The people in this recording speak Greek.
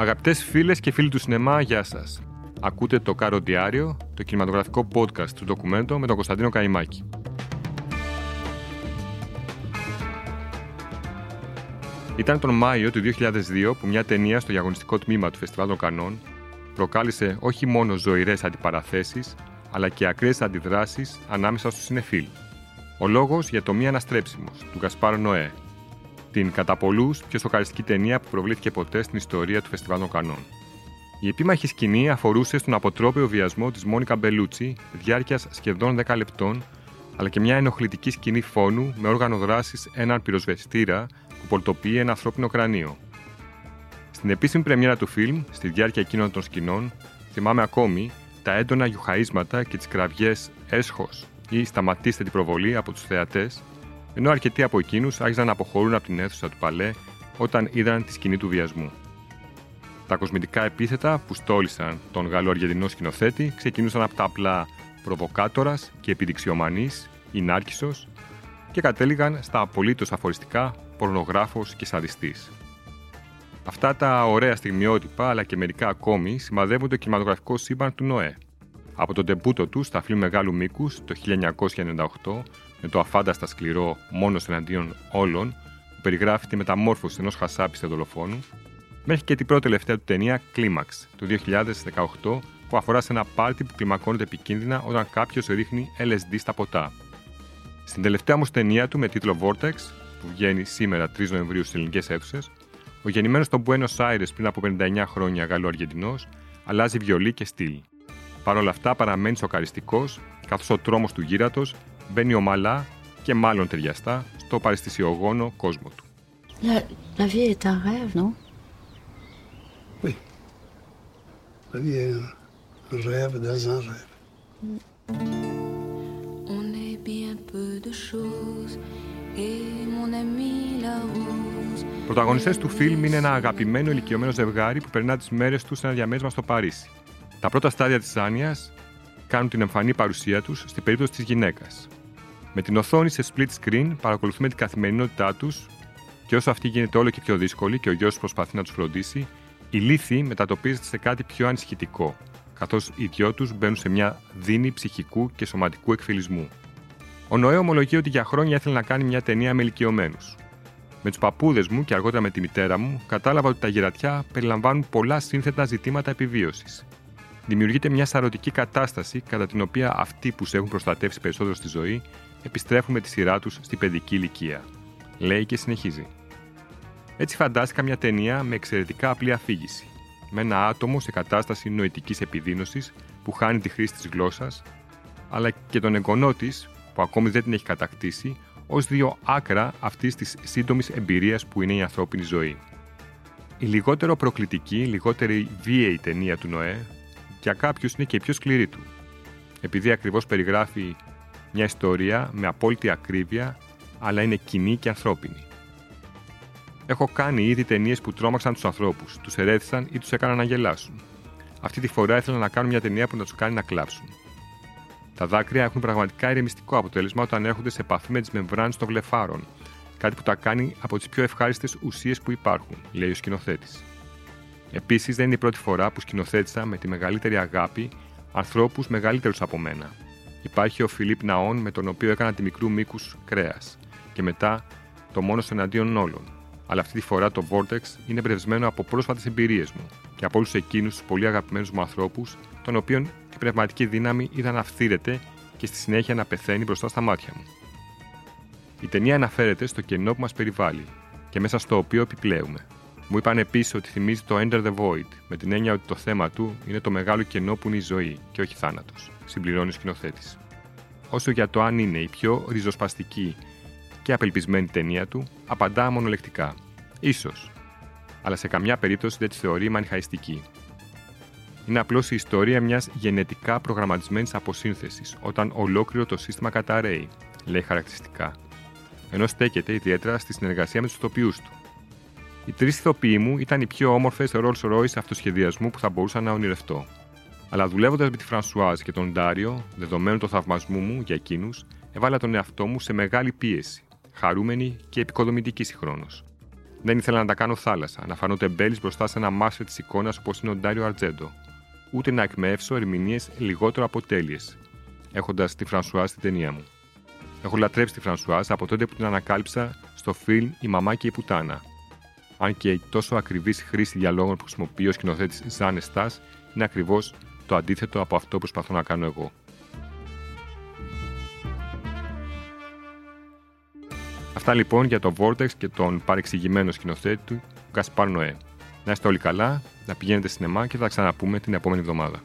Αγαπητές φίλες και φίλοι του σινεμά, γεια σας. Ακούτε το Κάρο Διάριο, το κινηματογραφικό podcast του ντοκουμέντο με τον Κωνσταντίνο Καϊμάκη. Ήταν τον Μάιο του 2002 που μια ταινία στο διαγωνιστικό τμήμα του Φεστιβάλ των Κανών προκάλεσε όχι μόνο ζωηρές αντιπαραθέσεις, αλλά και ακραίες αντιδράσεις ανάμεσα στους συνεφίλ. Ο λόγος για το Μη Αναστρέψιμος του Γκασπάρ Νοέ, την κατά πολλούς πιο σοκαριστική ταινία που προβλήθηκε ποτέ στην ιστορία του Φεστιβάλ των Κανών. Η επίμαχη σκηνή αφορούσε στον αποτρόπαιο βιασμό της Μόνικα Μπελούτσι διάρκειας σχεδόν 10 λεπτών, αλλά και μια ενοχλητική σκηνή φόνου με όργανο δράσης έναν πυροσβεστήρα που πολτοποιεί ένα ανθρώπινο κρανίο. Στην επίσημη πρεμιέρα του φιλμ, στη διάρκεια εκείνων των σκηνών, θυμάμαι ακόμη τα έντονα γιουχαίσματα και τις κραυγές έσχος ή σταματήστε την προβολή από τους θεατές ενώ αρκετοί από εκείνους άρχισαν να αποχωρούν από την αίθουσα του παλέ όταν είδαν τη σκηνή του βιασμού. Τα κοσμητικά επίθετα που στόλισαν τον Γαλλο-Αργεντινό σκηνοθέτη ξεκινούσαν από τα απλά προβοκάτορας και επιδειξιομανής ή νάρκισο και κατέληγαν στα απολύτως αφοριστικά πορνογράφος και σαδιστής. Αυτά τα ωραία στιγμιότυπα, αλλά και μερικά ακόμη, σημαδεύουν το κινηματογραφικό σύμπαν του Νοέ. Από τον τεμπούτο του στα φιλμ μεγάλου μήκους το 1998 με το αφάνταστα σκληρό μόνος εναντίον όλων, που περιγράφει τη μεταμόρφωση ενός χασάπη σε δολοφόνου, μέχρι και την πρώτη τελευταία του ταινία Κλίμαξ του 2018, που αφορά σε ένα πάρτι που κλιμακώνεται επικίνδυνα όταν κάποιος ρίχνει LSD στα ποτά. Στην τελευταία όμως ταινία του με τίτλο Vortex, που βγαίνει σήμερα 3 Νοεμβρίου στις ελληνικές αίθουσες, ο γεννημένος στον Buenos Aires πριν από 59 χρόνια Γαλλο-Αργεντινό αλλάζει βιολί και στυλ. Παρ' όλα αυτά παραμένει σοκαριστικός, καθώς ο τρόμος του γύρατος μπαίνει ομαλά και μάλλον ταιριαστά στο παρεστησιογόνο κόσμο του. La, la vie est un rêve, non; Oui. La vie est un rêve dans un rêve. On est bien peu de choses et mon ami la rose. Πρωταγωνιστές του φιλμ είναι ένα αγαπημένο ηλικιωμένο ζευγάρι που περνά τις μέρες τους σε ένα διαμέρισμα στο Παρίσι. Τα πρώτα στάδια της άνοιας κάνουν την εμφανή παρουσία τους στην περίπτωση της γυναίκας. Με την οθόνη σε split screen παρακολουθούμε την καθημερινότητά τους και όσο αυτή γίνεται όλο και πιο δύσκολη και ο γιος προσπαθεί να τους φροντίσει, η λύθη μετατοπίζεται σε κάτι πιο ανησυχητικό, καθώς οι δυο τους μπαίνουν σε μια δίνη ψυχικού και σωματικού εκφυλισμού. Ο Νοέ ομολογεί ότι για χρόνια ήθελε να κάνει μια ταινία με ηλικιωμένους. Με τους παππούδες μου και αργότερα με τη μητέρα μου, κατάλαβα ότι τα γυρατιά περιλαμβάνουν πολλά σύνθετα ζητήματα επιβίωσης. Δημιουργείται μια σαρωτική κατάσταση κατά την οποία αυτοί που σε έχουν προστατεύσει περισσότερο στη ζωή επιστρέφουν με τη σειρά τους στην παιδική ηλικία. Λέει και συνεχίζει. Έτσι φαντάστηκα μια ταινία με εξαιρετικά απλή αφήγηση. Με ένα άτομο σε κατάσταση νοητικής επιδείνωση που χάνει τη χρήση της γλώσσας, αλλά και τον εγγονό της, που ακόμη δεν την έχει κατακτήσει, ως δύο άκρα αυτής της σύντομης εμπειρίας που είναι η ανθρώπινη ζωή. Η λιγότερο προκλητική, λιγότερη βίαιη ταινία του Νοέ για κάποιους είναι και η πιο σκληρή του. Επειδή ακριβώς περιγράφει μια ιστορία με απόλυτη ακρίβεια, αλλά είναι κοινή και ανθρώπινη. Έχω κάνει ήδη ταινίες που τρόμαξαν τους ανθρώπους, τους ερέθησαν ή τους έκαναν να γελάσουν. Αυτή τη φορά ήθελα να κάνω μια ταινία που να τους κάνει να κλάψουν. Τα δάκρυα έχουν πραγματικά ηρεμιστικό αποτέλεσμα όταν έρχονται σε επαφή με τις μεμβράνες των βλεφάρων, κάτι που τα κάνει από τις πιο ευχάριστες ουσίες που υπάρχουν, λέει ο σκηνοθέτης. Επίσης, δεν είναι η πρώτη φορά που σκηνοθέτησα με τη μεγαλύτερη αγάπη ανθρώπους μεγαλύτερους από μένα, Υπάρχει ο Φιλίπ Ναόν με τον οποίο έκανα τη μικρού μήκους κρέας. Και μετά το μόνος εναντίον όλων. Αλλά αυτή τη φορά το Vortex είναι εμπνευσμένο από πρόσφατες εμπειρίες μου και από όλους εκείνους τους πολύ αγαπημένους μου ανθρώπους, των οποίων η πνευματική δύναμη είδα να φθήρεται και στη συνέχεια να πεθαίνει μπροστά στα μάτια μου. Η ταινία αναφέρεται στο κενό που μας περιβάλλει και μέσα στο οποίο επιπλέουμε. Μου είπαν επίσης ότι θυμίζει το Ender the Void, με την έννοια ότι το θέμα του είναι το μεγάλο κενό που είναι η ζωή και όχι θάνατος, συμπληρώνει ο σκηνοθέτης. Όσο για το αν είναι η πιο ριζοσπαστική και απελπισμένη ταινία του, απαντά μονολεκτικά. σω. Αλλά σε καμιά περίπτωση δεν της θεωρεί μανιχαϊστική. Είναι απλώς η ιστορία μιας γενετικά προγραμματισμένης αποσύνθεσης, όταν ολόκληρο το σύστημα καταραίει, λέει χαρακτηριστικά. Ενώ στέκεται ιδιαίτερα στη συνεργασία με τους ηθοποιού του. Οι τρεις ηθοποιοί μου ήταν οι πιο όμορφες Rolls Royce αυτοσχεδιασμού που θα μπορούσα να ονειρευτώ. Αλλά δουλεύοντας με τη Φρανσουάζ και τον Ντάριο, δεδομένου το θαυμασμού μου για εκείνους, έβαλα τον εαυτό μου σε μεγάλη πίεση, χαρούμενη και επικοδομητική συγχρόνως. Δεν ήθελα να τα κάνω θάλασσα, να φανώ τεμπέλης μπροστά σε ένα μάστερ της εικόνας όπως είναι ο Ντάριο Αρτζέντο. Ούτε να εκμεύσω ερμηνείες λιγότερο αποτέλειες, έχοντας τη Φρανσουά στην ταινία μου. Έχω λατρέψει τη Φρανσουά από τότε που την ανακάλυψα στο φιλμ Η Μαμά και η Πουτάνα. Αν και η τόσο ακριβής χρήση διαλόγων που χρησιμοποιεί ο σκηνοθέτης Ζαν Εστάς είναι ακριβώς το αντίθετο από αυτό που προσπαθώ να κάνω εγώ. Αυτά λοιπόν για το Vortex και τον παρεξηγημένο σκηνοθέτη του Γκασπάρ Νοέ. Να είστε όλοι καλά, να πηγαίνετε σινεμά και θα τα ξαναπούμε την επόμενη εβδομάδα.